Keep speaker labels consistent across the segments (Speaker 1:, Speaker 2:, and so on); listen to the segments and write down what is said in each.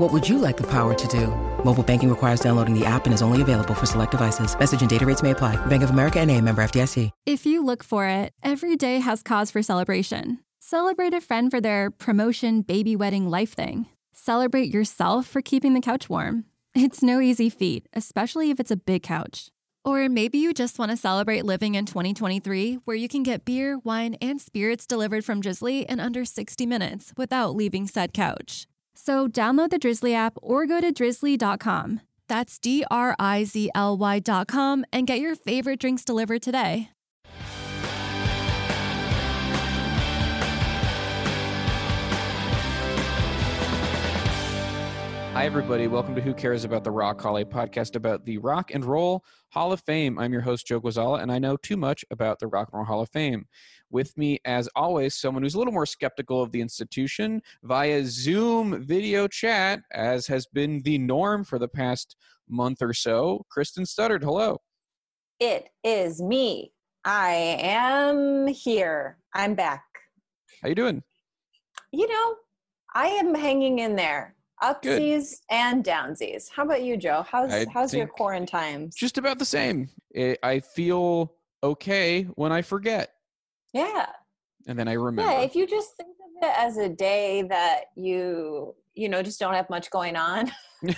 Speaker 1: What would you like the power to do? Mobile banking requires downloading the app and is only available for select devices. Message and data rates may apply. Bank of America and a member FDIC.
Speaker 2: If you look for it, every day has cause for celebration. Celebrate a friend for their promotion, baby wedding, life thing. Celebrate yourself for keeping the couch warm. It's no easy feat, especially if it's a big couch. Or maybe you just want to celebrate living in 2023, where you can get beer, wine, and spirits delivered from Drizly in under 60 minutes without leaving said couch. So download the Drizly app or go to drizly.com. That's D R I Z L Y.com and get your favorite drinks delivered today.
Speaker 3: Hi, everybody. Welcome to Who Cares About the Rock Hall, a podcast about the Rock and Roll Hall of Fame. I'm your host, Joe Guazala, and I know too much about the Rock and Roll Hall of Fame. With me, as always, someone who's a little more skeptical of the institution via Zoom video chat, as has been the norm for the past month or so. Kristen Studdard, hello.
Speaker 4: It is me. I am here. I'm back.
Speaker 3: How you doing?
Speaker 4: You know, I am hanging in there. Upsies and downsies. How about you, Joe? How's
Speaker 3: I
Speaker 4: how's your quarantine?
Speaker 3: Just about the same. I feel okay when I forget,
Speaker 4: Yeah.
Speaker 3: and then I remember.
Speaker 4: Yeah, if you just think of it as a day that you you know just don't have much going on,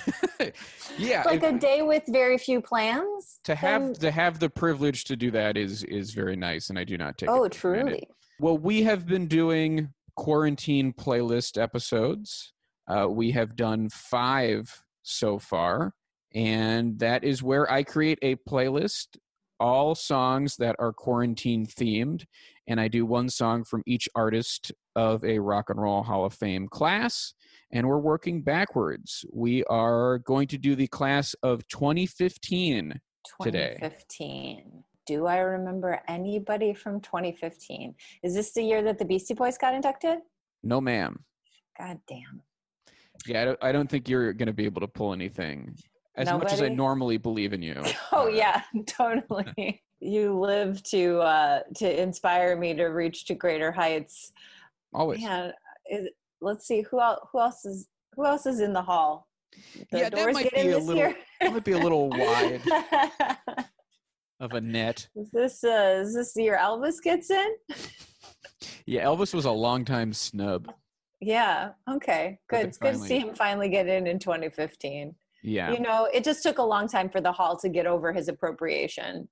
Speaker 3: yeah,
Speaker 4: like a day with very few plans.
Speaker 3: to have
Speaker 4: then-
Speaker 3: to have the privilege to do that is is very nice, and I do not take.
Speaker 4: oh, truly.
Speaker 3: Well, we have been doing quarantine playlist episodes. Uh, we have done five so far, and that is where I create a playlist, all songs that are quarantine themed, and I do one song from each artist of a Rock and Roll Hall of Fame class, and we're working backwards. We are going to do the class of 2015 today.
Speaker 4: 2015. Do I remember anybody from 2015? Is this the year that the Beastie Boys got inducted?
Speaker 3: No, ma'am.
Speaker 4: God damn.
Speaker 3: Yeah, I don't, I don't think you're going to be able to pull anything. As much as I normally believe in you.
Speaker 4: Oh
Speaker 3: uh,
Speaker 4: yeah, totally. you live to uh to inspire me to reach to greater heights.
Speaker 3: Always.
Speaker 4: Man, let's see who else who else is who else is in the hall? The
Speaker 3: Yeah, that might
Speaker 4: get in
Speaker 3: be a little- that might be a little wide. Of a net.
Speaker 4: is this uh is this the year Elvis gets in?
Speaker 3: Yeah, Elvis was a long time snub.
Speaker 4: Yeah. Okay. Good. It's good to see him finally get in in 2015.
Speaker 3: Yeah.
Speaker 4: You know, it just took a long time for the hall to get over his appropriation.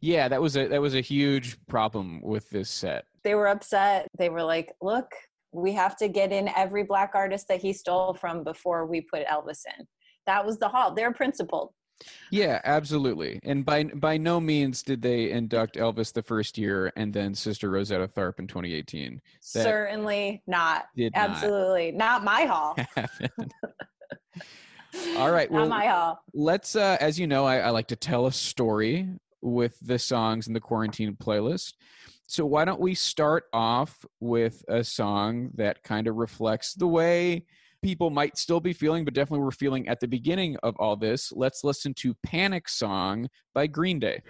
Speaker 3: Yeah, that was a that was a huge problem with this set.
Speaker 4: They were upset. They were like, "Look, we have to get in every black artist that he stole from before we put Elvis in." That was the hall. They're principled.
Speaker 3: Yeah, absolutely. And by by no means did they induct Elvis the first year and then Sister Rosetta Tharpe in 2018. That
Speaker 4: Certainly not.
Speaker 3: did not
Speaker 4: Absolutely not my hall.
Speaker 3: All right, well,
Speaker 4: my hall.
Speaker 3: let's uh as you know I, I like to tell a story with the songs in the quarantine playlist. So why don't we start off with a song that kind of reflects the way people might still be feeling but definitely were feeling at the beginning of all this. Let's listen to panic song by green day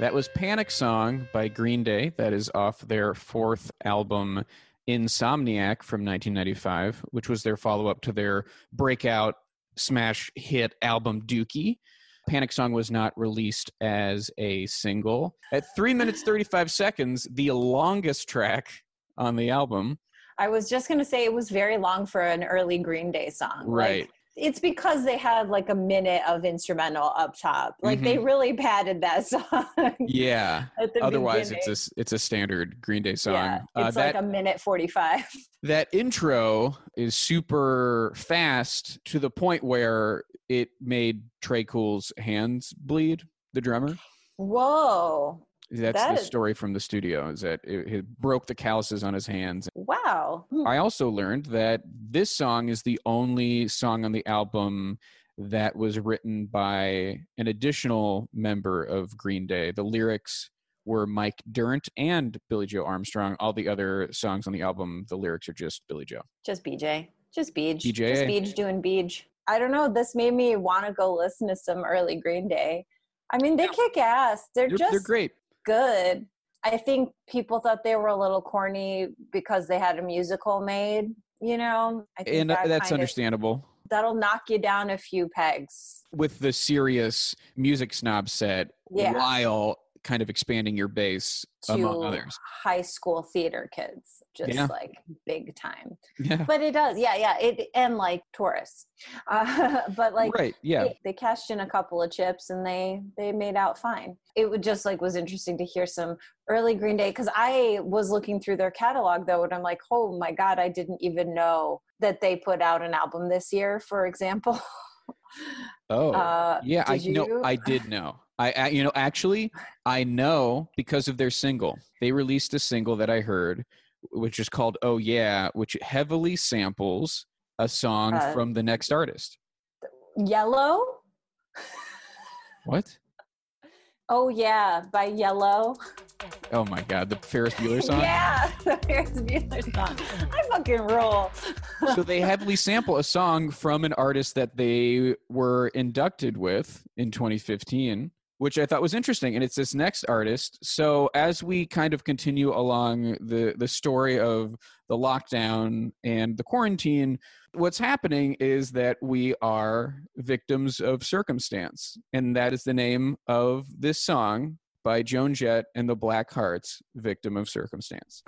Speaker 3: That was Panic Song by Green Day. That is off their fourth album, Insomniac, from 1995, which was their follow up to their breakout smash hit album Dookie. Panic Song was not released as a single. At 3 minutes 35 seconds, the longest track on the album.
Speaker 4: I was just going to say it was very long for an early Green Day song.
Speaker 3: Right.
Speaker 4: Like, it's because they had like a minute of instrumental up top. Like they
Speaker 3: Mhm.
Speaker 4: really padded that song.
Speaker 3: Yeah. Otherwise,
Speaker 4: beginning.
Speaker 3: it's a it's a standard Green Day song.
Speaker 4: yeah,
Speaker 3: Uh,
Speaker 4: it's
Speaker 3: that
Speaker 4: like a minute forty-five.
Speaker 3: that intro is super fast to the point where it made Tré Cool's hands bleed. The drummer.
Speaker 4: Whoa!
Speaker 3: That's
Speaker 4: That
Speaker 3: the
Speaker 4: is-
Speaker 3: story from the studio. Is that it, it broke the calluses on his hands.
Speaker 4: Wow! Hmm.
Speaker 3: I also learned that this song is the only song on the album that was written by an additional member of Green Day. The lyrics were Mike Dirnt and Billie Joe Armstrong. All the other songs on the album, the lyrics are just Billy Joe.
Speaker 4: Just BJ. Just Beej. Just
Speaker 3: BJA.
Speaker 4: Beej doing Beej. I don't know. This made me want to go listen to some early Green Day. I mean, they kick ass. They're,
Speaker 3: They're,
Speaker 4: just
Speaker 3: they're great.
Speaker 4: Good. I think people thought they were a little corny because they had a musical made. You know, I think
Speaker 3: And
Speaker 4: that
Speaker 3: that's
Speaker 4: kind of-
Speaker 3: understandable.
Speaker 4: that'll knock you down a few pegs.
Speaker 3: With the serious music snob set,
Speaker 4: Yeah.
Speaker 3: while kind of expanding your base among
Speaker 4: to
Speaker 3: others.
Speaker 4: high school theater kids, just
Speaker 3: Yeah.
Speaker 4: like big time.
Speaker 3: Yeah.
Speaker 4: But it does, yeah, yeah. It and like tourists, uh, but like
Speaker 3: right. Yeah.
Speaker 4: they, they cashed in a couple of chips and they they made out fine. It would just like was interesting to hear some early Green Day because I was looking through their catalog though, and I'm like, oh my god, I didn't even know that they put out an album this year. For example.
Speaker 3: Oh.
Speaker 4: uh,
Speaker 3: Yeah, I
Speaker 4: did
Speaker 3: know. I did know. I, I, you know, actually, I know because of their single. They released a single that I heard, which is called "Oh Yeah," which heavily samples a song
Speaker 4: Uh,
Speaker 3: from the next artist.
Speaker 4: Yello.
Speaker 3: What?
Speaker 4: Oh yeah, by Yello.
Speaker 3: Oh my God, the Ferris Bueller song.
Speaker 4: Yeah, the Ferris Bueller song. I fucking roll.
Speaker 3: so they heavily sample a song from an artist that they were inducted with in 2015 which i thought was interesting and it's this next artist. So as we kind of continue along the the story of the lockdown and the quarantine what's happening is that we are victims of circumstance and that is the name of this song by joan jett and the blackhearts victim of circumstance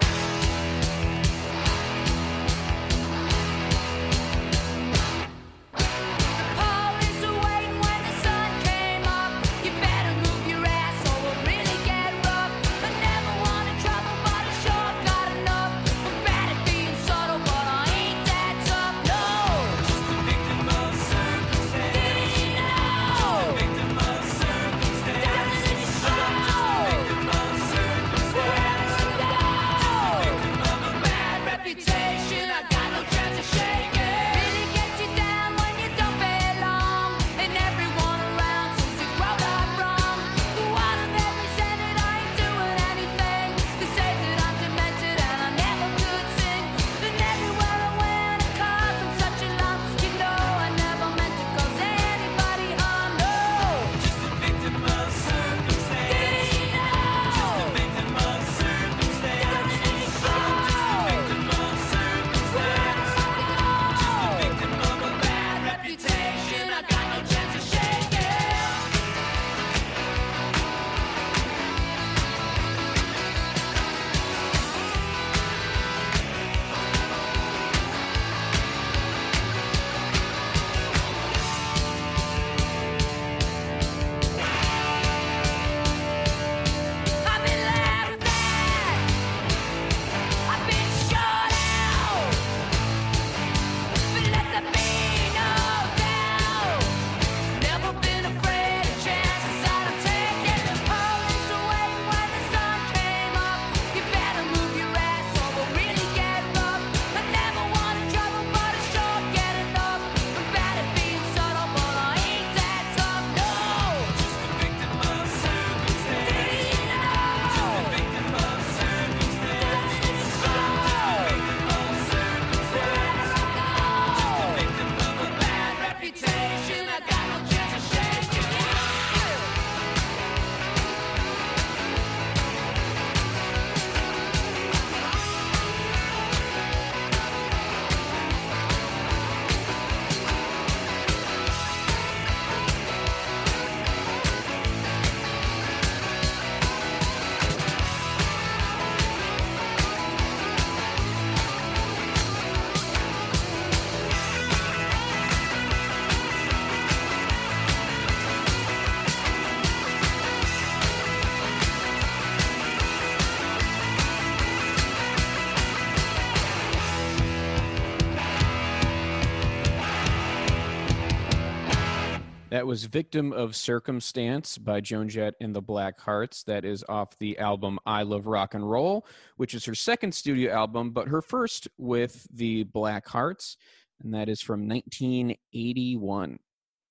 Speaker 5: That
Speaker 3: was Victim of Circumstance by Joan Jett and the Blackhearts. That is off the album I Love Rock and Roll, which is her second studio album, but her first with the Blackhearts, and that is from 1981.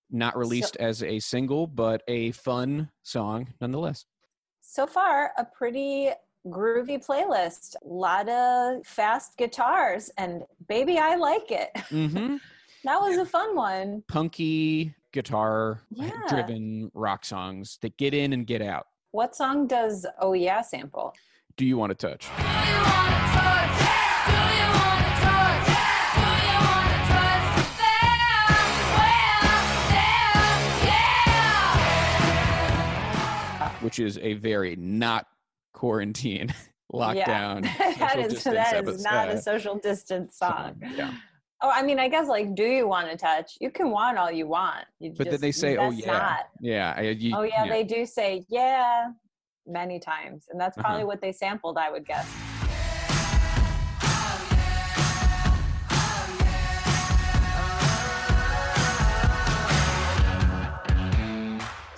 Speaker 3: Not released as a single, but a fun song nonetheless.
Speaker 4: So far, a pretty groovy playlist. A lot of fast guitars, and baby, I like it.
Speaker 3: hmm
Speaker 4: That was a fun one.
Speaker 3: Punky guitar
Speaker 4: Yeah.
Speaker 3: driven rock songs that get in and get out.
Speaker 4: What song does Oh Yeah sample?
Speaker 3: Do you want to touch? Which is a very not quarantine lockdown.
Speaker 4: Yeah. that
Speaker 3: social
Speaker 4: is
Speaker 3: distance
Speaker 4: that is not
Speaker 3: uh,
Speaker 4: a social distance song.
Speaker 3: Yeah.
Speaker 4: Oh, I mean, I guess like, do you want to touch? You can want all you want. You
Speaker 3: But then they say, "Oh yeah,
Speaker 4: not.
Speaker 3: yeah." I, you,
Speaker 4: Oh yeah, they do say yeah many times, and that's
Speaker 3: Uh-huh.
Speaker 4: probably what they sampled. I would guess.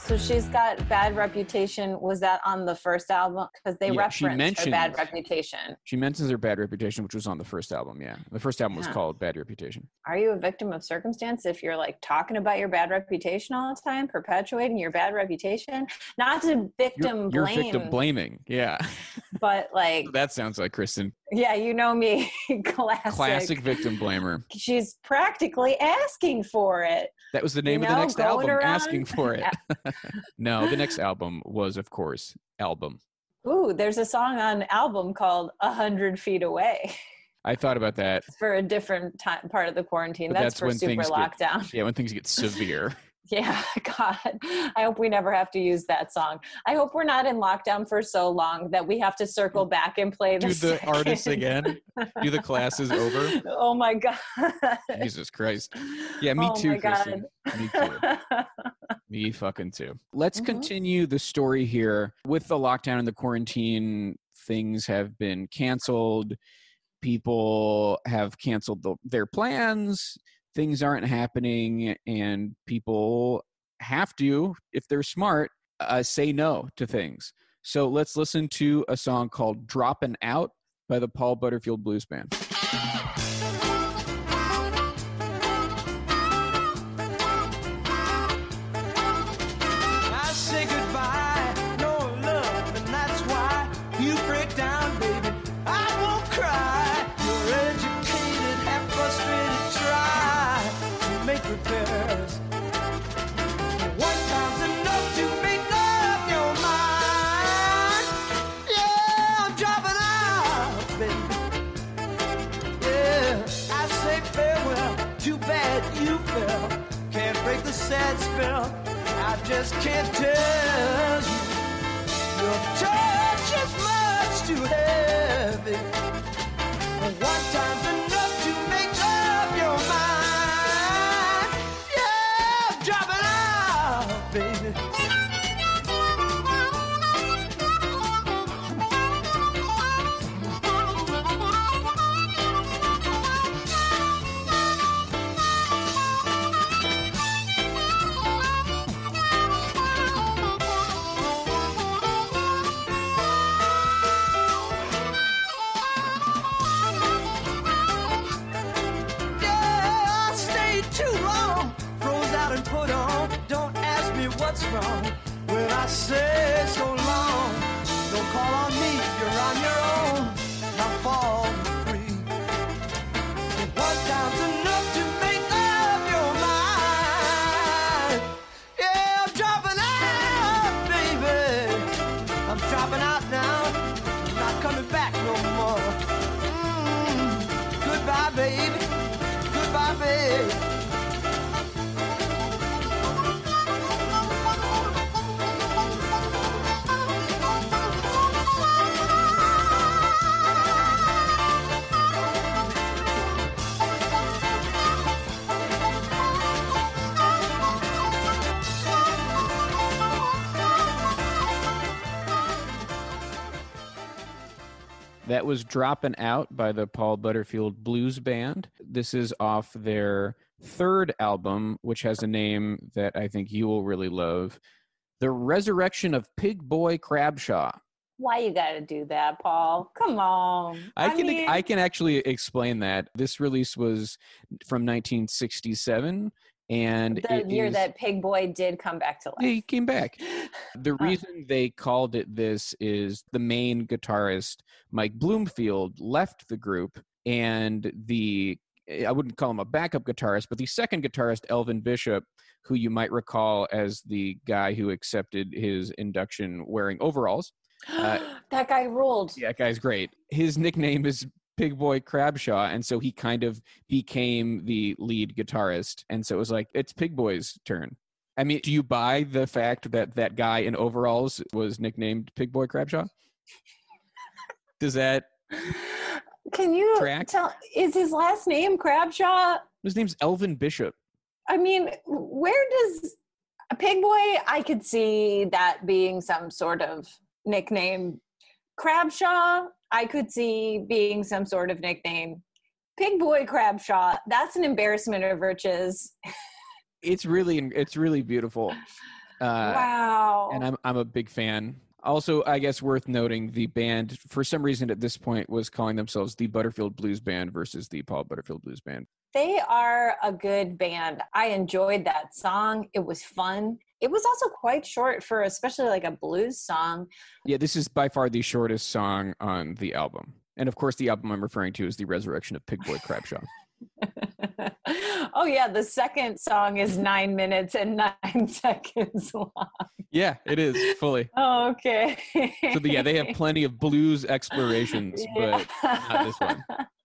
Speaker 4: So she's got bad reputation. Was that on the first album? Because they
Speaker 3: Yeah,
Speaker 4: referenced her bad reputation.
Speaker 3: She mentions her bad reputation, which was on the first album. Yeah, the first album was
Speaker 4: Yeah.
Speaker 3: called Bad Reputation.
Speaker 4: Are you a victim of circumstance if you're like talking about your bad reputation all the time, perpetuating your bad reputation? Not to
Speaker 3: You're,
Speaker 4: victim
Speaker 3: you're
Speaker 4: blame,
Speaker 3: victim blaming. Yeah,
Speaker 4: but like,
Speaker 3: that sounds like Kristen.
Speaker 4: yeah, you know me, classic.
Speaker 3: Classic victim blamer.
Speaker 4: She's practically asking for it.
Speaker 3: That was the name of
Speaker 4: know,
Speaker 3: the next album.
Speaker 4: around-
Speaker 3: Asking for it. no, the next album was, of course, album.
Speaker 4: Ooh, there's a song on album called "A Hundred Feet Away"
Speaker 3: I thought about that.
Speaker 4: for a different time, part of the quarantine. That's,
Speaker 3: that's
Speaker 4: for
Speaker 3: when
Speaker 4: super
Speaker 3: things get-
Speaker 4: lockdown.
Speaker 3: Yeah, when things get severe.
Speaker 4: Yeah, God. I hope we never have to use that song. I hope we're not in lockdown for so long that we have to circle back and play
Speaker 3: Do
Speaker 4: the,
Speaker 3: the artists again. Do the classes over.
Speaker 4: Oh my God.
Speaker 3: Jesus Christ. Yeah, me
Speaker 4: Oh
Speaker 3: too, Kristen. Me too. Me fucking too. Let's
Speaker 4: Mhm.
Speaker 3: continue the story here. With the lockdown and the quarantine, things have been canceled. People have canceled the, their plans. Things aren't happening, and people have to, if they're smart, uh, say no to things. So let's listen to a song called Droppin' Out by the Paul Butterfield Blues Band.
Speaker 6: Just can't tell you. Your touch is much too heavy.
Speaker 3: That was Dropping Out by the Paul Butterfield Blues Band. This is off their third album, which has a name that I think you will really love The Resurrection of Pig Boy Crabshaw.
Speaker 4: Why you gotta do that, Paul? Come on.
Speaker 3: I can
Speaker 4: mean,
Speaker 3: I can actually explain that. This release was from 1967 and
Speaker 4: the year
Speaker 3: is-
Speaker 4: that Pig Boy did come back to
Speaker 3: Yeah,
Speaker 4: life.
Speaker 3: he came back. The reason they called it this is the main guitarist, Mike Bloomfield, left the group, and the I wouldn't call him a backup guitarist, but the second guitarist, Elvin Bishop, who you might recall as the guy who accepted his induction wearing overalls. uh,
Speaker 4: that guy ruled.
Speaker 3: Yeah, that guy's great. His nickname is Pig Boy Crabshaw, and so he kind of became the lead guitarist. And so it was like, it's Pig Boy's turn. I mean, do you buy the fact that that guy in overalls was nicknamed Pig Boy Crabshaw? Does that?
Speaker 4: Can you
Speaker 3: Track?
Speaker 4: tell? Is his last name Crabshaw?
Speaker 3: His name's Elvin Bishop.
Speaker 4: I mean, where does a pig boy? I could see that being some sort of nickname. Crabshaw, I could see being some sort of nickname. Pig boy Crabshaw, that's an embarrassment of riches.
Speaker 3: It's really, it's really beautiful. Uh,
Speaker 4: wow.
Speaker 3: and I'm I'm a big fan. Also, I guess worth noting, the band for some reason at this point was calling themselves the Butterfield Blues Band versus the Paul Butterfield Blues Band.
Speaker 4: they are a good band. I enjoyed that song. It was fun. It was also quite short for especially like a blues song.
Speaker 3: Yeah, this is by far the shortest song on the album. And of course, the album I'm referring to is The Resurrection of Pig Boy Crabshaw.
Speaker 4: oh yeah, the second song is nine minutes and nine seconds long.
Speaker 3: yeah, it is fully.
Speaker 4: Oh, okay.
Speaker 3: So, the, yeah, they have plenty of blues explorations, but not this one.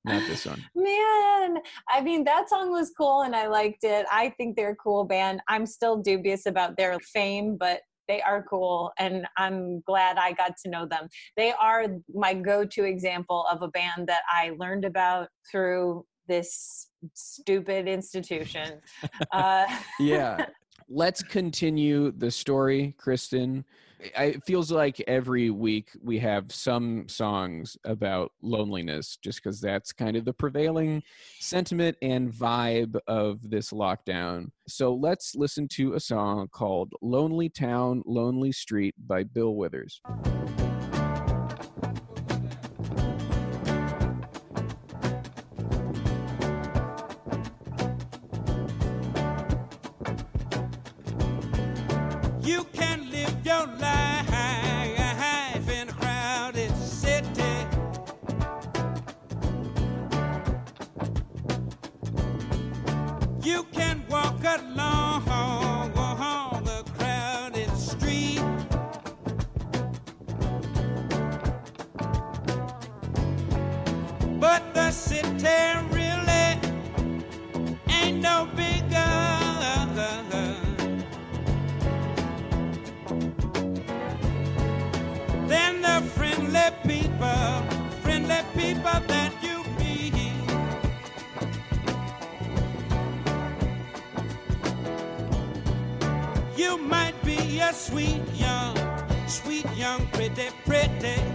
Speaker 3: Not this one.
Speaker 4: Man, I mean that song was cool and I liked it. I think they're a cool band. I'm still dubious about their fame, but they are cool and I'm glad I got to know them. They are my go-to example of a band that I learned about through this stupid institution. Uh,
Speaker 3: yeah let's continue the story kristen. It feels like every week we have some songs about loneliness just because that's kind of the prevailing sentiment and vibe of this lockdown. So let's listen to a song called lonely town lonely street by bill withers
Speaker 7: sweet young, sweet young, pretty, pretty.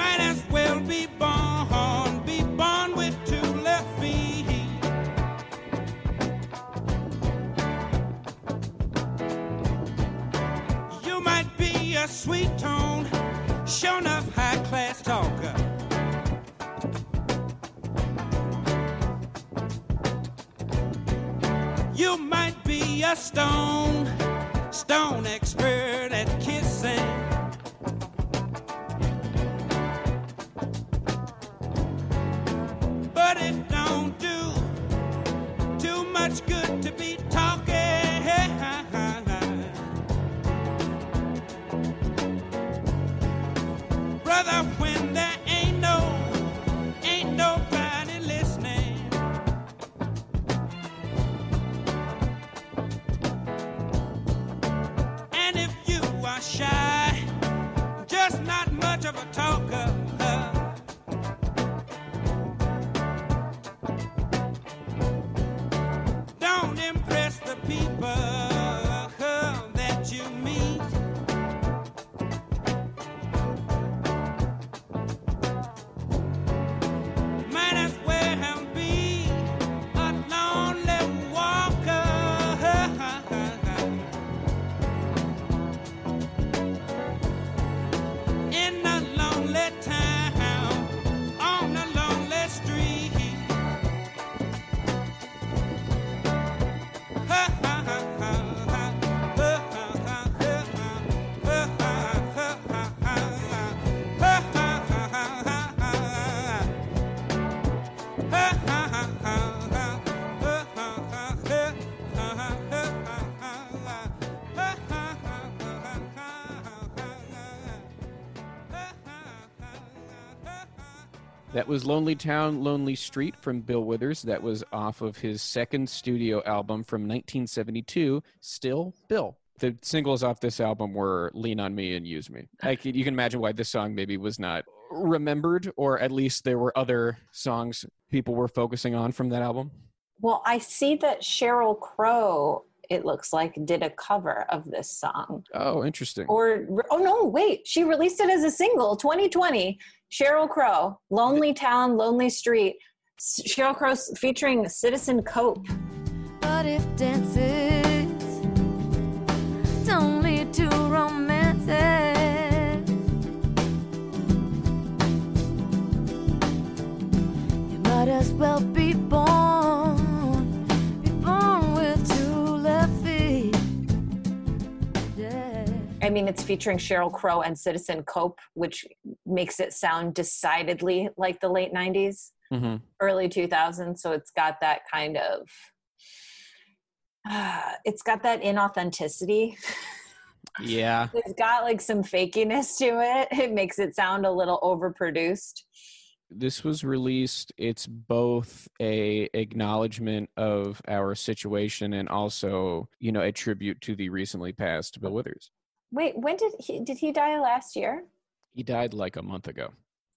Speaker 7: You might
Speaker 3: That was Lonely Town, Lonely Street from Bill Withers. That was off of his second studio album from 1972, Still Bill. The singles off this album were Lean on Me and Use Me. I can, you can imagine why this song maybe was not remembered, or at least there were other songs people were focusing on from that album.
Speaker 4: Well, I see that Sheryl Crow, it looks like, did a cover of this song.
Speaker 3: Oh, interesting.
Speaker 4: Or, oh no, wait, she released it as a single 2020. Sheryl Crow, Lonely Town, Lonely Street. Sheryl Crow featuring Citizen Cope.
Speaker 5: But if dances don't lead to romances, you might as well
Speaker 4: I mean, it's featuring Sheryl Crow and Citizen Cope, which makes it sound decidedly like the late 90s,
Speaker 3: hmm
Speaker 4: early 2000s. So it's got that kind of, it's got that inauthenticity.
Speaker 3: Yeah.
Speaker 4: It's got like some fakiness to it. It makes it sound a little overproduced.
Speaker 3: this was released it's both a acknowledgement of our situation and also you know a tribute to the recently passed bill withers
Speaker 4: Wait, when did he did he die last year?
Speaker 3: he died like a month ago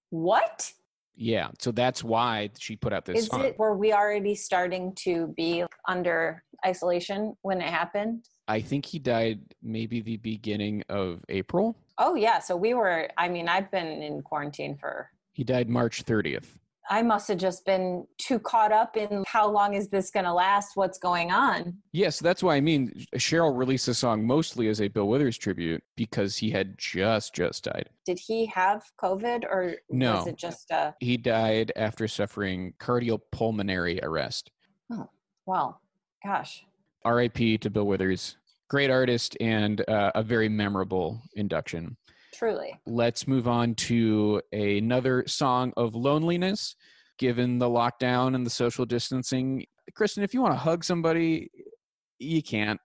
Speaker 4: What?
Speaker 3: yeah so that's why she put out this
Speaker 4: Is
Speaker 3: song
Speaker 4: it were we already starting to be under isolation when it happened?
Speaker 3: i think he died maybe the beginning of april
Speaker 4: Oh yeah, so we were I mean, I've been in quarantine for
Speaker 3: he died march 30th
Speaker 4: I must have just been too caught up in how long is this going to last? What's going on?
Speaker 3: yes that's why i mean sheryl released the song mostly as a bill withers tribute because he had just just died
Speaker 4: Did he have COVID or
Speaker 3: No.
Speaker 4: was it just a
Speaker 3: he died after suffering cardiopulmonary arrest Oh.
Speaker 4: well, gosh.
Speaker 3: RIP to Bill Withers. Great artist and uh, a very memorable induction.
Speaker 4: Truly.
Speaker 3: Let's move on to another song of loneliness. Given the lockdown and the social distancing, Kristen, if you want to hug somebody, you can't.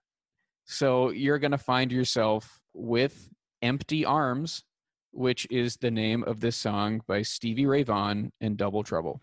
Speaker 3: So you're going to find yourself with Empty Arms, which is the name of this song by Stevie Ray Vaughan and Double Trouble.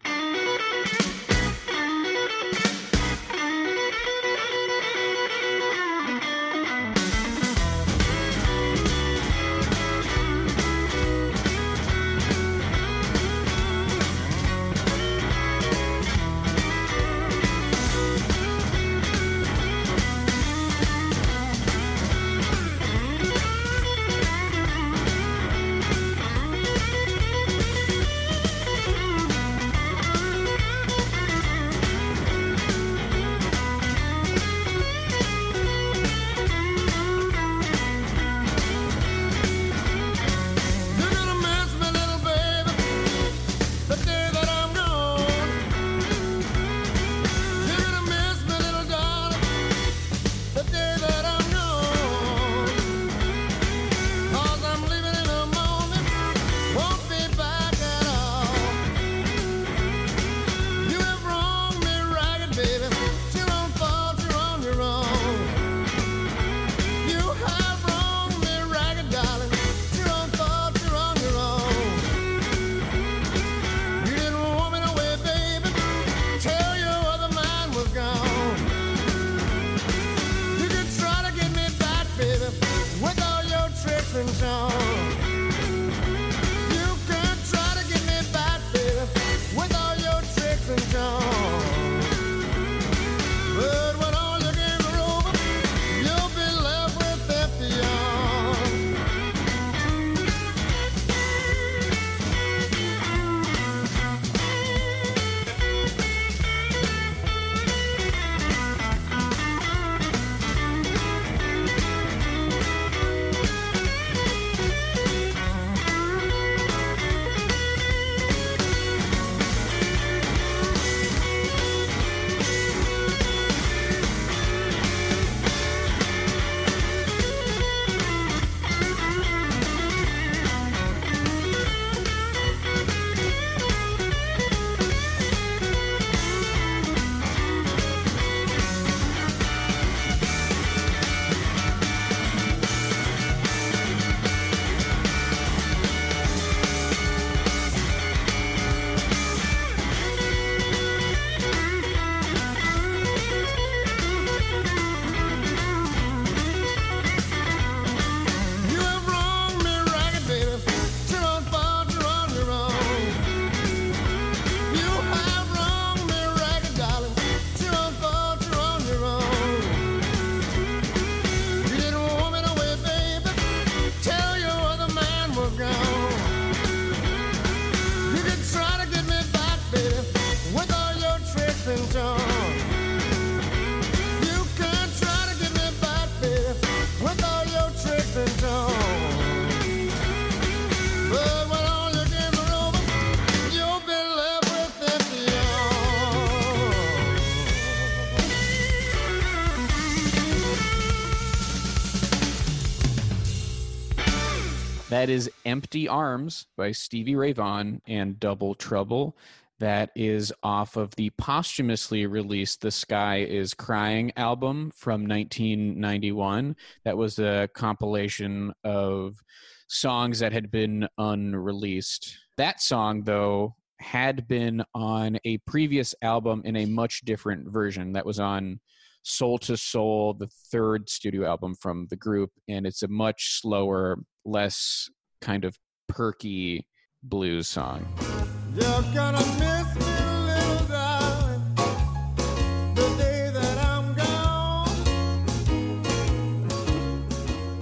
Speaker 3: That is Empty Arms by Stevie Ray Vaughan and Double Trouble. That is off of the posthumously released The Sky is Crying album from 1991. That was a compilation of songs that had been unreleased. That song, though, had been on a previous album in a much different version that was on Soul to Soul, the third studio album from the group, and it's a much slower, less kind of perky blues song.
Speaker 8: You're gonna miss me, little darling, the day that I'm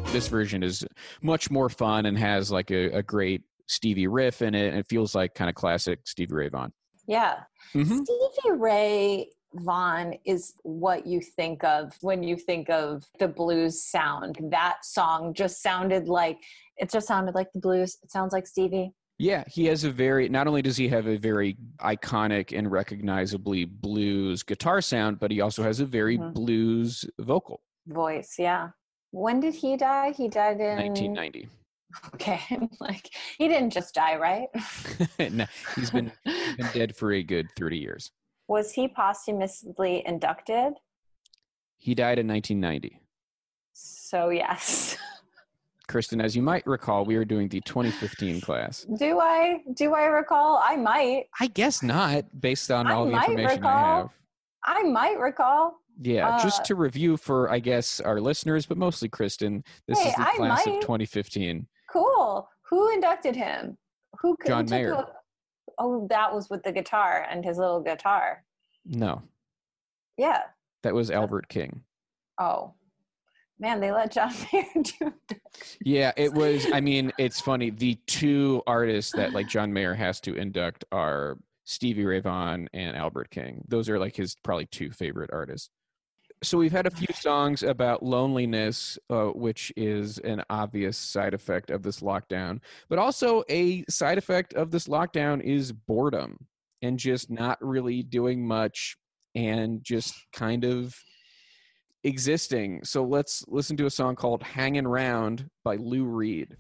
Speaker 8: gone.
Speaker 3: This version is much more fun and has like a, a great Stevie riff in it, and it feels like kind of classic Stevie Ray Vaughan.
Speaker 4: Yeah.
Speaker 3: Mhm.
Speaker 4: Stevie Ray Vaughan is what you think of when you think of the blues sound. That song just sounded like it just sounded like the blues. It sounds like Stevie.
Speaker 3: Yeah, he has a very, not only does he have a very iconic and recognizably blues guitar sound, but he also has a very
Speaker 4: Mhm.
Speaker 3: blues vocal.
Speaker 4: voice. Yeah. When did he die? He died in
Speaker 3: 1990.
Speaker 4: Okay. like he didn't just die, right?
Speaker 3: no, he's been, been dead for a good 30 years.
Speaker 4: Was he posthumously inducted?
Speaker 3: He died in 1990.
Speaker 4: So yes.
Speaker 3: Kristen, as you might recall, we were doing the 2015 class.
Speaker 4: do I do I recall? I might.
Speaker 3: I guess not, based on
Speaker 4: I
Speaker 3: all the information I have.
Speaker 4: I might recall.
Speaker 3: Yeah,
Speaker 4: Uh,
Speaker 3: just to review for, I guess, our listeners, but mostly Kristen, this
Speaker 4: Hey,
Speaker 3: is the
Speaker 4: I
Speaker 3: class
Speaker 4: might.
Speaker 3: of 2015.
Speaker 4: Cool. Who inducted him? Who who
Speaker 3: John Mayer.
Speaker 4: Oh, that was with the guitar and his little guitar.
Speaker 3: No,
Speaker 4: Yeah.
Speaker 3: that was Albert King.
Speaker 4: Oh. Man, they let John Mayer do it.
Speaker 3: Yeah, it was. I mean, it's funny. The two artists that like John Mayer has to induct are Stevie Ray Vaughan and Albert King. Those are like his probably two favorite artists. So we've had a few songs about loneliness, uh, which is an obvious side effect of this lockdown, but also a side effect of this lockdown is boredom and just not really doing much and just kind of existing. So let's listen to a song called "Hanging Round by Lou Reed.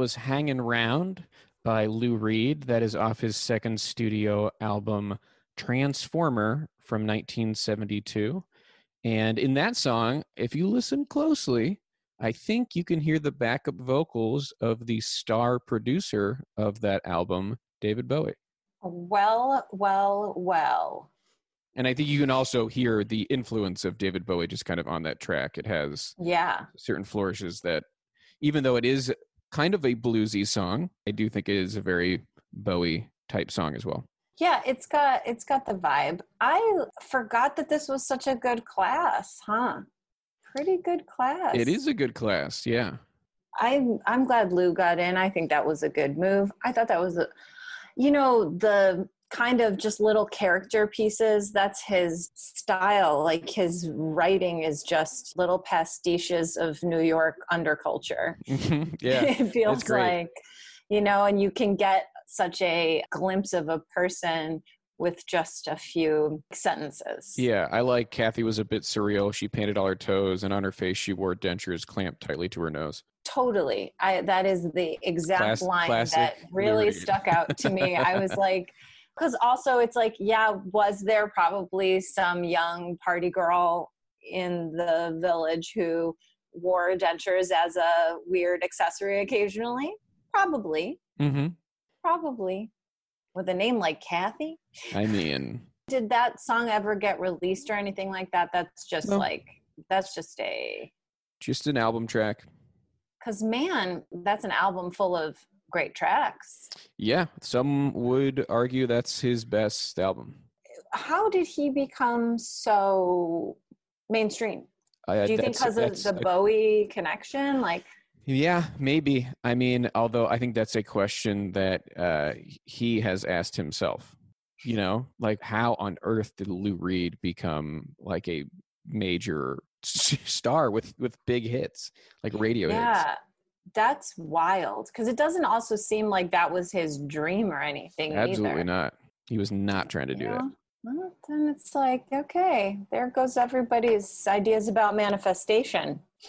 Speaker 3: Was Hanging Round by Lou Reed. That is off his second studio album, Transformer, from 1972. And in that song, if you listen closely, I think you can hear the backup vocals of the star producer of that album, David Bowie.
Speaker 4: Well, well, well.
Speaker 3: And I think you can also hear the influence of David Bowie just kind of on that track. It has
Speaker 4: Yeah.
Speaker 3: certain flourishes that, even though it is kind of a bluesy song, I do think it is a very Bowie type song as well.
Speaker 4: Yeah, it's got it's got the vibe. I forgot that this was such a good class, huh? Pretty good class.
Speaker 3: It is a good class, yeah.
Speaker 4: I'm I'm glad Lou got in. I think that was a good move. I thought that was a you know, the kind of just little character pieces, that's his style. Like his writing is just little pastiches of New York underculture.
Speaker 3: yeah,
Speaker 4: it feels like you know and you can get such a glimpse of a person with just a few sentences
Speaker 3: Yeah, I like Kathy was a bit surreal. She painted all her toes, and on her face, she wore dentures clamped tightly to her nose.
Speaker 4: totally i that is the exact
Speaker 3: Class-
Speaker 4: line that really stuck out to me i was like because also it's like yeah was there probably some young party girl in the village who wore dentures as a weird accessory occasionally probably
Speaker 3: Mm-hmm.
Speaker 4: probably with a name like kathy
Speaker 3: I mean,
Speaker 4: did that song ever get released or anything like that that's just
Speaker 3: No.
Speaker 4: like that's just a
Speaker 3: just an album track.
Speaker 4: because man that's an album full of great tracks
Speaker 3: Yeah, some would argue that's his best album.
Speaker 4: how did he become so mainstream
Speaker 3: I,
Speaker 4: do you think because of the bowie connection like
Speaker 3: Yeah, maybe. I mean, although I think that's a question that uh, he has asked himself. You know, like how on earth did Lou Reed become like a major star with with big hits, like radio hits?
Speaker 4: That's wild because it doesn't also seem like that was his dream or anything
Speaker 3: Absolutely
Speaker 4: either
Speaker 3: not. He was not trying to do
Speaker 4: you
Speaker 3: that.
Speaker 4: Well, then it's like okay there goes everybody's ideas about manifestation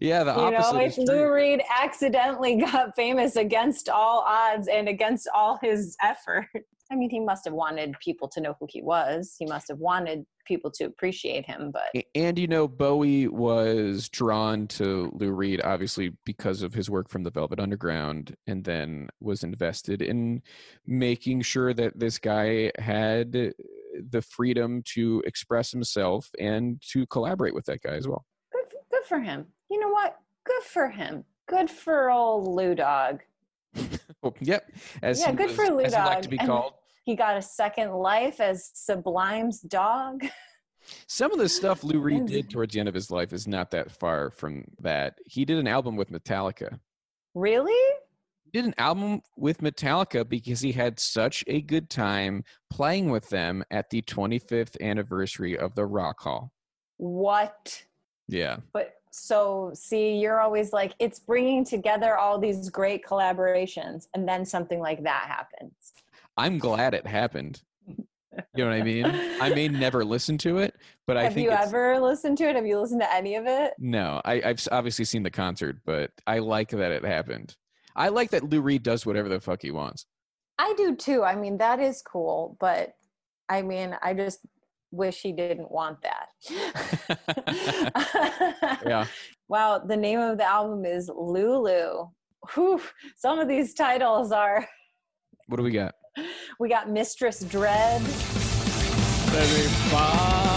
Speaker 3: yeah, the
Speaker 4: you
Speaker 3: opposite
Speaker 4: know,
Speaker 3: is
Speaker 4: if
Speaker 3: true.
Speaker 4: Lou Reed accidentally got famous against all odds and against all his effort. I mean, he must have wanted people to know who he was. He must have wanted people to appreciate him, but
Speaker 3: And you know, Bowie was drawn to Lou Reed obviously because of his work from the Velvet Underground, and then was invested in making sure that this guy had the freedom to express himself and to collaborate with that guy as well.
Speaker 4: good, good for him. You know what? Good for him. Good for old Lou Dog.
Speaker 3: Oh, yep, as
Speaker 4: Yeah, good
Speaker 3: was-
Speaker 4: for Lou
Speaker 3: as he liked
Speaker 4: Dog.
Speaker 3: to be
Speaker 4: And-
Speaker 3: called.
Speaker 4: He got a second life as Sublime's dog.
Speaker 3: Some of the stuff Lou Reed did towards the end of his life is not that far from that. He did an album with Metallica.
Speaker 4: Really?
Speaker 3: He did an album with Metallica because he had such a good time playing with them at the 25th anniversary of the Rock Hall.
Speaker 4: What?
Speaker 3: Yeah.
Speaker 4: But so, see, you're always like, it's bringing together all these great collaborations, and then something like that happens.
Speaker 3: I'm glad it happened. You know what I mean? I may never listen to it, but I
Speaker 4: Have
Speaker 3: think
Speaker 4: you ever listened to it? Have you listened to any of it?
Speaker 3: No, I, I've obviously seen the concert, but I like that it happened. I like that Lou Reed does whatever the fuck he wants.
Speaker 4: I do too. I mean, that is cool, but I mean, I just wish he didn't want that.
Speaker 3: Yeah.
Speaker 4: Wow, the name of the album is Lulu. Whew, some of these titles are
Speaker 3: What do we got?
Speaker 4: We got Mistress Dread.
Speaker 3: Let me follow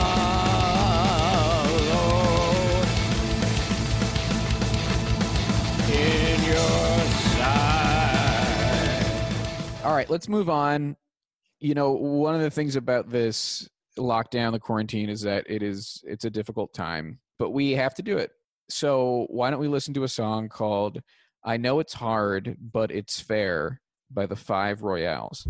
Speaker 3: in your side. All right, let's move on. You know, one of the things about this lockdown, the quarantine, is that it is it's a difficult time, but we have to do it. So why don't we listen to a song called "I Know It's Hard, But It's Fair" by the Five Royales.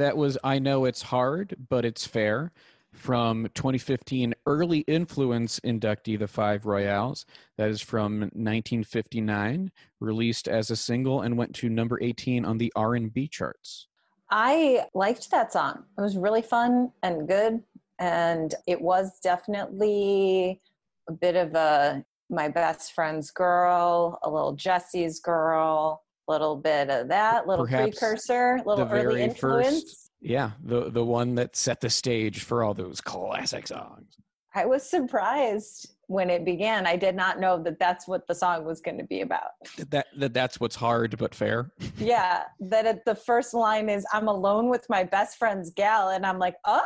Speaker 3: That was I Know It's Hard, but It's Fair from 2015 Early Influence inductee, The Five Royales. That is from 1959, released as a single and went to number 18 on the R&B charts.
Speaker 4: I liked that song. It was really fun and good. And it was definitely a bit of a my best friend's girl, a little Jesse's girl, little bit of that, little
Speaker 3: Perhaps
Speaker 4: precursor, little early influence.
Speaker 3: first, yeah, the the one that set the stage for all those classic songs.
Speaker 4: I was surprised when it began. I did not know that that's what the song was going to be about.
Speaker 3: That that that's what's hard but fair.
Speaker 4: yeah, that it, the first line is "I'm alone with my best friend's gal," and I'm like, "Oh,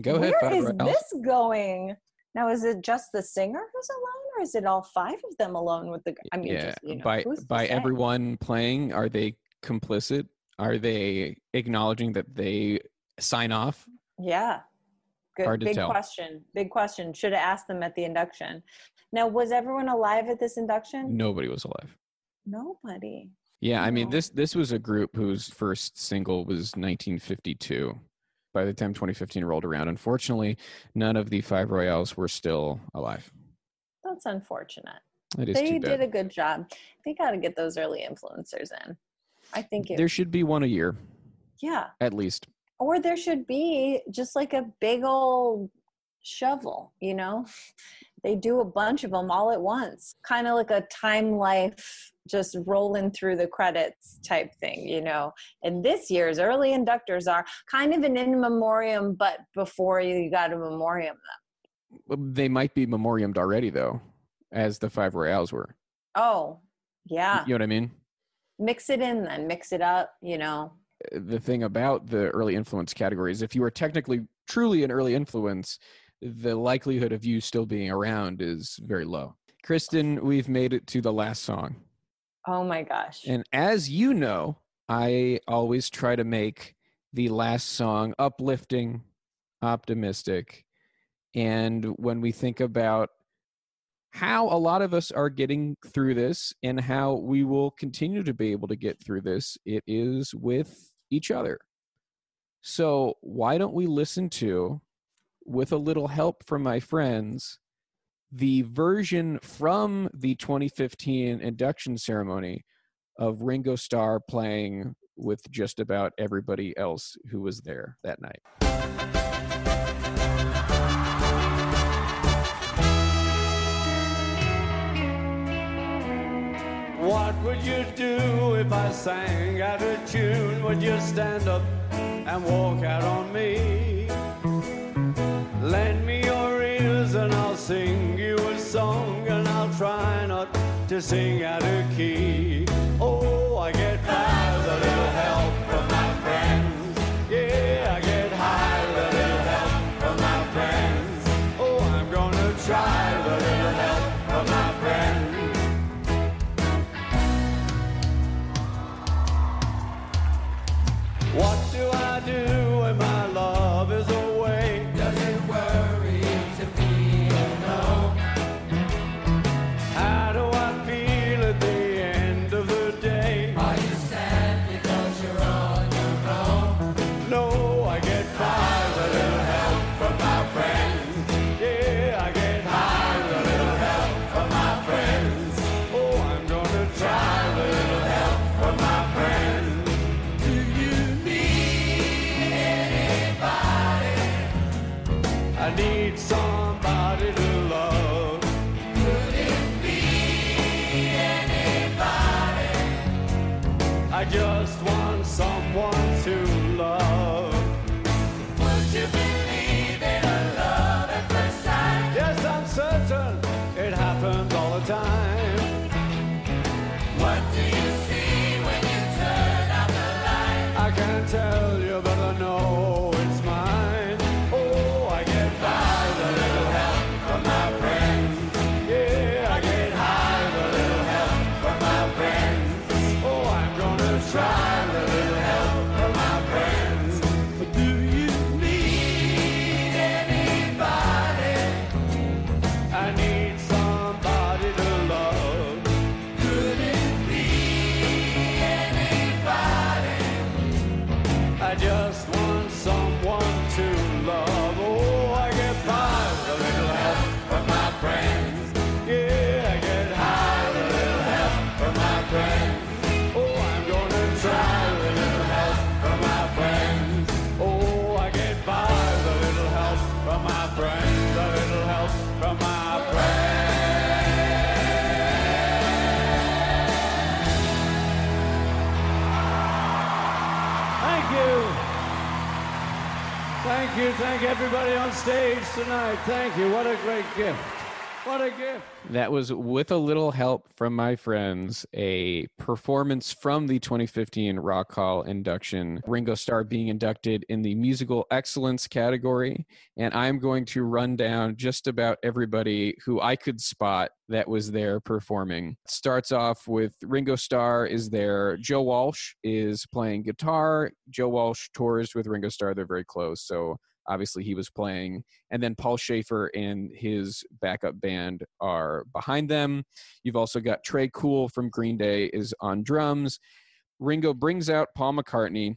Speaker 3: Go ahead,
Speaker 4: where is this going?" Now, is it just the singer who's alone, or is it all five of them alone with the? I mean,
Speaker 3: yeah,
Speaker 4: just, you know,
Speaker 3: by by everyone playing, are they complicit? Are they acknowledging that they sign off?
Speaker 4: Yeah. Good.
Speaker 3: Hard to
Speaker 4: Big
Speaker 3: tell.
Speaker 4: question. Big question. Should have asked them at the induction. Now, was everyone alive at this induction?
Speaker 3: Nobody was alive.
Speaker 4: Nobody.
Speaker 3: Yeah, I mean this this was a group whose first single was 1952. By the time 2015 rolled around, unfortunately, none of the five royales were still alive.
Speaker 4: That's unfortunate.
Speaker 3: It is
Speaker 4: They did a good job. They got to get those early influencers in. I think it.
Speaker 3: There should be one a year,
Speaker 4: yeah.
Speaker 3: at least.
Speaker 4: Or there should be just like a big old shovel, you know? They do a bunch of them all at once, kind of like a time life, just rolling through the credits type thing, you know? And this year's early inductors are kind of an in memoriam, but before you got to memoriam them.
Speaker 3: Well, They might be memoriamed already, though, as the five royales were.
Speaker 4: Oh, yeah.
Speaker 3: You know what I mean?
Speaker 4: Mix it in then, mix it up, you know?
Speaker 3: Uh, the thing about the early influence category is if you are technically truly an early influence, the likelihood of you still being around is very low. Kristen, we've made it to the last song.
Speaker 4: Oh my gosh.
Speaker 3: And as you know, I always try to make the last song uplifting, optimistic. And when we think about how a lot of us are getting through this and how we will continue to be able to get through this, it is with each other. So, why don't we listen to, with a little help from my friends, the version from the 2015 induction ceremony of Ringo Starr playing with just about everybody else who was there that night.
Speaker 9: What would you do if I sang out of tune? Would you stand up and walk out on me? Lend me your ears and I'll sing you a song and I'll try not to sing out of key. Oh, I get by with a little help from my friends. Yeah, I get high with a little help from my friends. Oh, I'm gonna try with a little help from my friends. What do I friends, a little help from my friends. Thank you, thank everybody on stage tonight. Thank you. What a great gift. What a gift.
Speaker 3: That was with a little help from my friends, a performance from the 2015 Rock Hall induction. Ringo Starr being inducted in the musical excellence category. And I'm going to run down just about everybody who I could spot that was there performing. Starts off with Ringo Starr is there. Joe Walsh is playing guitar. Joe Walsh tours with Ringo Starr. They're very close. So obviously he was playing and then paul shaffer and his backup band are behind them. You've also got tré cool from green day is on drums. Ringo brings out paul mccartney.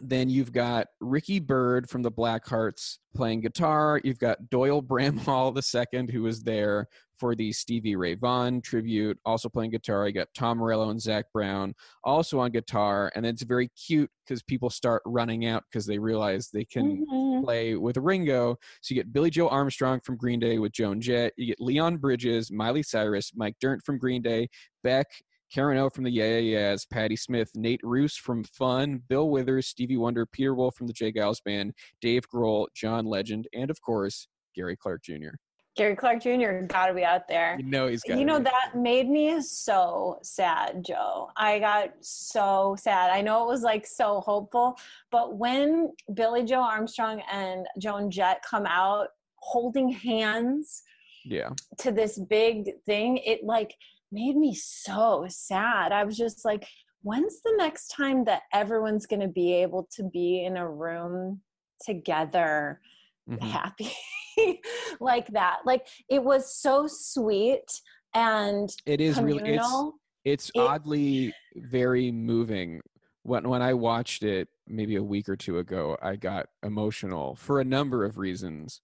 Speaker 3: Then you've got ricky byrd from the blackhearts playing guitar. You've got doyle bramhall II, who was there for the stevie ray vaughan tribute also playing guitar you got tom morello and zac brown also on guitar and it's very cute because people start running out because they realize they can
Speaker 4: Mhm.
Speaker 3: play with Ringo. So you get Billie Joe Armstrong from Green Day with Joan Jett. You get Leon Bridges, Miley Cyrus, Mike Dirnt from Green Day, Beck, Karen O from the Yeah Yeah Yeahs, Patti Smith, Nate Ruess from Fun, Bill Withers, Stevie Wonder, Peter Wolf from the J. Geils Band, Dave Grohl, John Legend, and of course Gary Clark Jr.
Speaker 4: Gary Clark Jr. got to be out there.
Speaker 3: You know he's got.
Speaker 4: you know that made me so sad joe i got so sad i know it was like so hopeful but when billie joe armstrong and joan jett come out holding hands
Speaker 3: Yeah,
Speaker 4: to this big thing it like made me so sad i was just like when's the next time that everyone's going to be able to be in a room together
Speaker 3: Mhm.
Speaker 4: happy like that. Like it was so sweet and
Speaker 3: it is really. It's it's
Speaker 4: It-
Speaker 3: oddly very moving. When when i watched it maybe a week or two ago i got emotional for a number of reasons.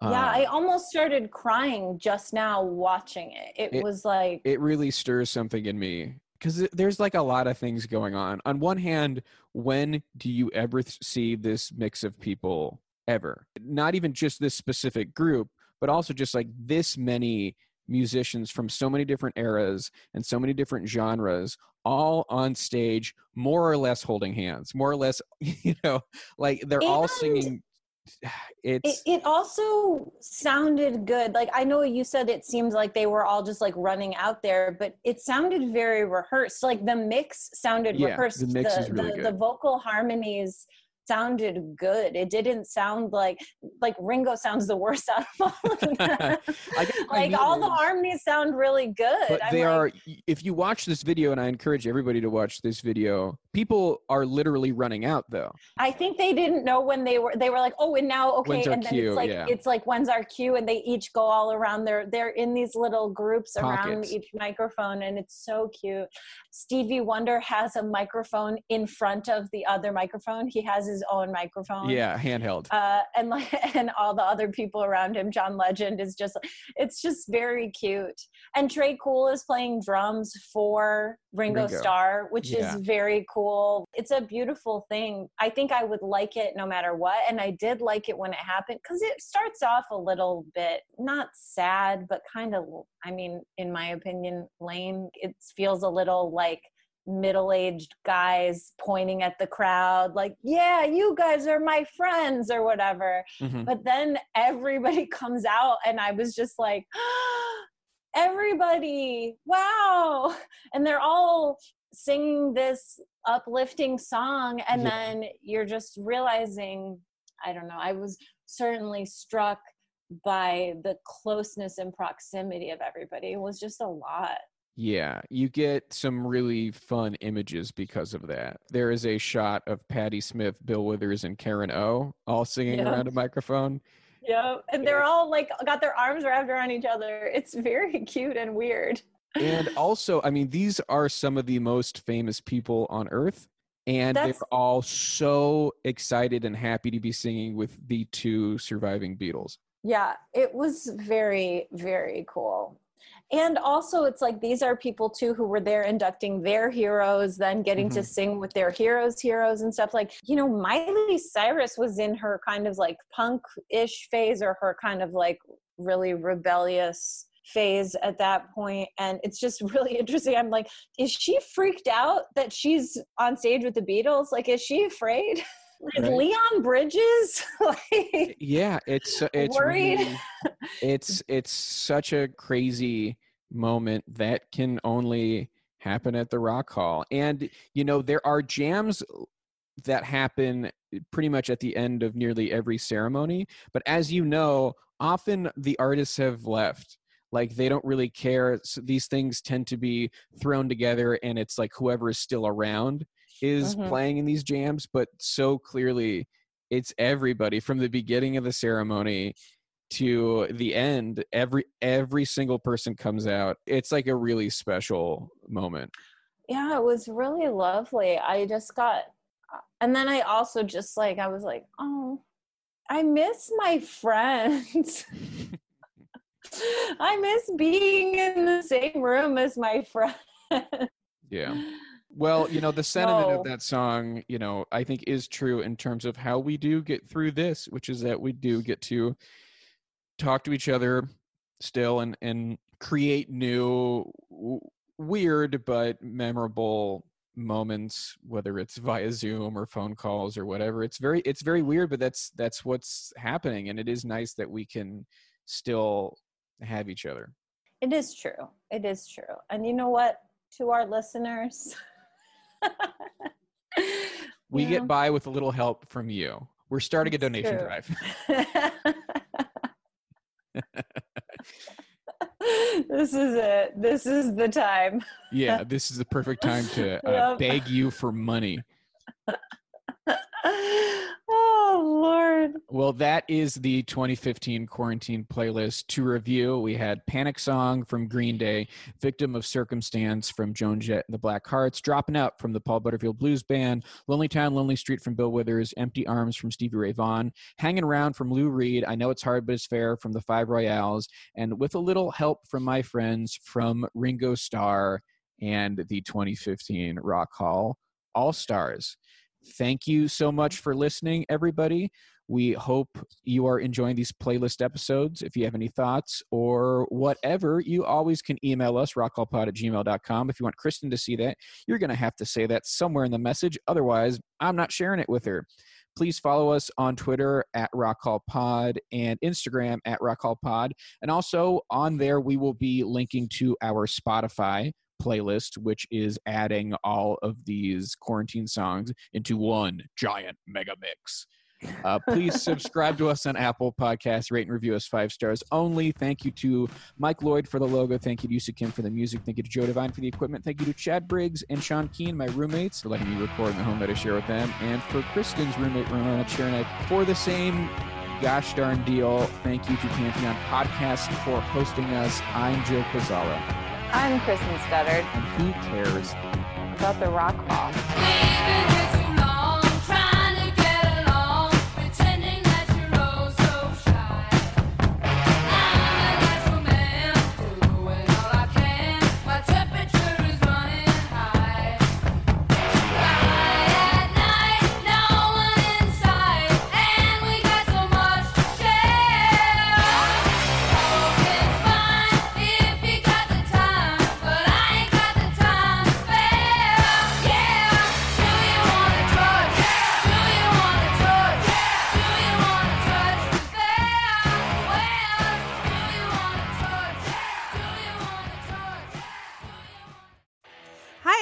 Speaker 4: Yeah
Speaker 3: Um,
Speaker 4: i almost started crying just now watching it. It,
Speaker 3: It-
Speaker 4: was like
Speaker 3: it really stirs something in me. Because there's like a lot of things going on. On one hand when do you ever see this mix of people ever. Not even just this specific group but also just like this many musicians from so many different eras and so many different genres all on stage more or less holding hands more or less you know like they're all singing
Speaker 4: it,
Speaker 3: it's
Speaker 4: it also sounded good. Like i know you said it seems like they were all just like running out there but it sounded very rehearsed. Like the mix sounded
Speaker 3: Yeah,
Speaker 4: rehearsed.
Speaker 3: the mix is really
Speaker 4: the,
Speaker 3: good.
Speaker 4: the vocal harmonies sounded good it didn't sound like like ringo sounds the worst out of all of them
Speaker 3: I guess what I
Speaker 4: like all the harmonies sound really good
Speaker 3: but
Speaker 4: I'm
Speaker 3: they
Speaker 4: like,
Speaker 3: are if you watch this video and i encourage everybody to watch this video people are literally running out though
Speaker 4: I think they didn't know when they were they were like, oh, and now okay, and then
Speaker 3: cue?
Speaker 4: it's like
Speaker 3: Yeah.
Speaker 4: it's like when's our cue, and they each go all around. They're they're in these little groups around
Speaker 3: Pockets.
Speaker 4: each microphone, and it's so cute. Stevie Wonder has a microphone in front of the other microphone. He has his own microphone.
Speaker 3: yeah handheld
Speaker 4: Uh, and like and all the other people around him, John Legend is just it's just very cute. And Tré Cool is playing drums for Ringo,
Speaker 3: Ringo.
Speaker 4: Starr, which
Speaker 3: Yeah.
Speaker 4: is very cool. It's a beautiful thing. I think I would like it no matter what. And I did like it when it happened because it starts off a little bit not sad, but kind of, I mean, in my opinion, lame. It feels a little like middle-aged guys pointing at the crowd like yeah you guys are my friends or whatever
Speaker 3: Mhm.
Speaker 4: but then everybody comes out and i was just like everybody wow and they're all singing this uplifting song and
Speaker 3: Yeah.
Speaker 4: then you're just realizing i don't know i was certainly struck by the closeness and proximity of everybody it was just a lot
Speaker 3: Yeah, you get some really fun images because of that. There is a shot of Patti Smith, Bill Withers, and Karen O all singing
Speaker 4: Yeah.
Speaker 3: around a microphone.
Speaker 4: yeah and they're all like got their arms wrapped around each other it's very cute and weird
Speaker 3: And also, I mean, these are some of the most famous people on earth. And
Speaker 4: That's-
Speaker 3: they're all so excited and happy to be singing with the two surviving Beatles.
Speaker 4: Yeah, it was very, very cool. And also, it's like these are people too who were there inducting their heroes, then getting to
Speaker 3: Mhm.
Speaker 4: sing with their heroes' heroes and stuff. Like, you know, Miley Cyrus was in her kind of like punk ish phase or her kind of like really rebellious phase at that point and it's just really interesting i'm like is she freaked out that she's on stage with the beatles like is she afraid is
Speaker 3: Right.
Speaker 4: leon bridges? Like
Speaker 3: yeah it's uh, it's
Speaker 4: Worried.
Speaker 3: really- it's it's such a crazy moment that can only happen at the rock hall. And you know there are jams that happen eh, pretty much at the end of nearly every ceremony. But as you know often the artists have left. Like they don't really care. So these things tend to be thrown together and it's like whoever is still around is
Speaker 4: Mhm.
Speaker 3: playing in these jams but so clearly it's everybody from the beginning of the ceremony to the end every every single person comes out. It's like a really special moment.
Speaker 4: Yeah it was really lovely. I just got and then i also just like i was like oh i miss my friends. I miss being in the same room as my friends.
Speaker 3: Yeah well you know the sentiment
Speaker 4: No.
Speaker 3: of that song you know i think is true in terms of how we do get through this which is that we do get to talk to each other still and and create new w- weird but memorable moments whether it's via zoom or phone calls or whatever. It's very it's very weird but that's that's what's happening and it is nice that we can still have each other.
Speaker 4: It is true. It is true. And you know what? To our listeners
Speaker 3: we
Speaker 4: Yeah.
Speaker 3: get by with a little help from you. We're starting a donation
Speaker 4: true.
Speaker 3: drive.
Speaker 4: This is it. This is the time.
Speaker 3: Yeah this is the perfect time to uh, beg you for money
Speaker 4: oh lord
Speaker 3: Well, that is the 2015 quarantine playlist to review. We had Panic Song from Green Day, Victim of Circumstance from Joan Jett and the Blackhearts, Dropping Out from the Paul Butterfield Blues Band, Lonely Town, Lonely Street from Bill Withers, Empty Arms from Stevie Ray Vaughan, Hanging Around from Lou Reed, I Know It's Hard But It's Fair from the Five Royales, and with a little help from my friends from Ringo Starr and the 2015 Rock Hall All Stars. Thank you so much for listening, everybody. We hope you are enjoying these playlist episodes. If you have any thoughts or whatever, you always can email us, rockhallpod at gmail.com. If you want Kristen to see that, you're going to have to say that somewhere in the message. Otherwise, I'm not sharing it with her. Please follow us on Twitter at rockhallpod and Instagram at rockhallpod. And also on there, we will be linking to our Spotify playlist, which is adding all of these quarantine songs into one giant mega mix. Uh, please subscribe to us on Apple Podcasts, rate and review us five stars only. Thank you to Mike Lloyd for the logo. Thank you to Yusa Kim for the music. Thank you to Joe Devine for the equipment. Thank you to Chad Briggs and Sean Keen, my roommates, for letting me record in the home that I share with them. And for Kristen's roommate, Ramona Chernik, for the same gosh darn deal. Thank you to Pantheon Podcast for hosting us. I'm Joe Kozala.
Speaker 4: I'm kristen studdard
Speaker 3: And who cares?
Speaker 4: about the rock hall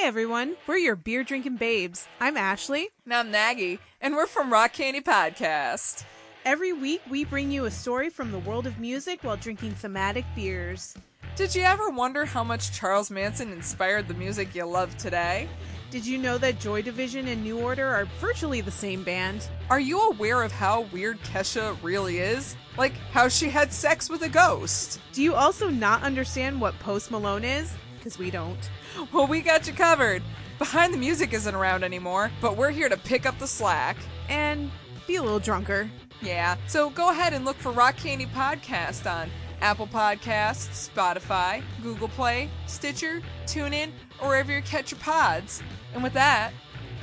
Speaker 10: Hi, everyone. We're your beer drinking babes. I'm Ashley.
Speaker 11: And I'm Nagy, and we're from Rock Candy Podcast.
Speaker 10: Every week, we bring you a story from the world of music while drinking thematic beers.
Speaker 11: Did you ever wonder how much Charles Manson inspired the music you love today?
Speaker 10: Did you know that Joy Division and New Order are virtually the same band?
Speaker 11: Are you aware of how weird Kesha really is? Like how she had sex with a ghost?
Speaker 10: Do you also not understand what Post Malone is? Because we don't.
Speaker 11: Well, we got you covered. Behind the Music isn't around anymore, but we're here to pick up the slack.
Speaker 10: And be a little drunker.
Speaker 11: Yeah, so go ahead and look for Rock Candy Podcast on Apple Podcasts, Spotify, Google Play, Stitcher, TuneIn, or wherever you catch your pods. And with that,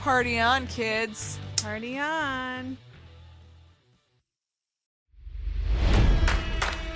Speaker 11: party on, kids.
Speaker 10: Party on.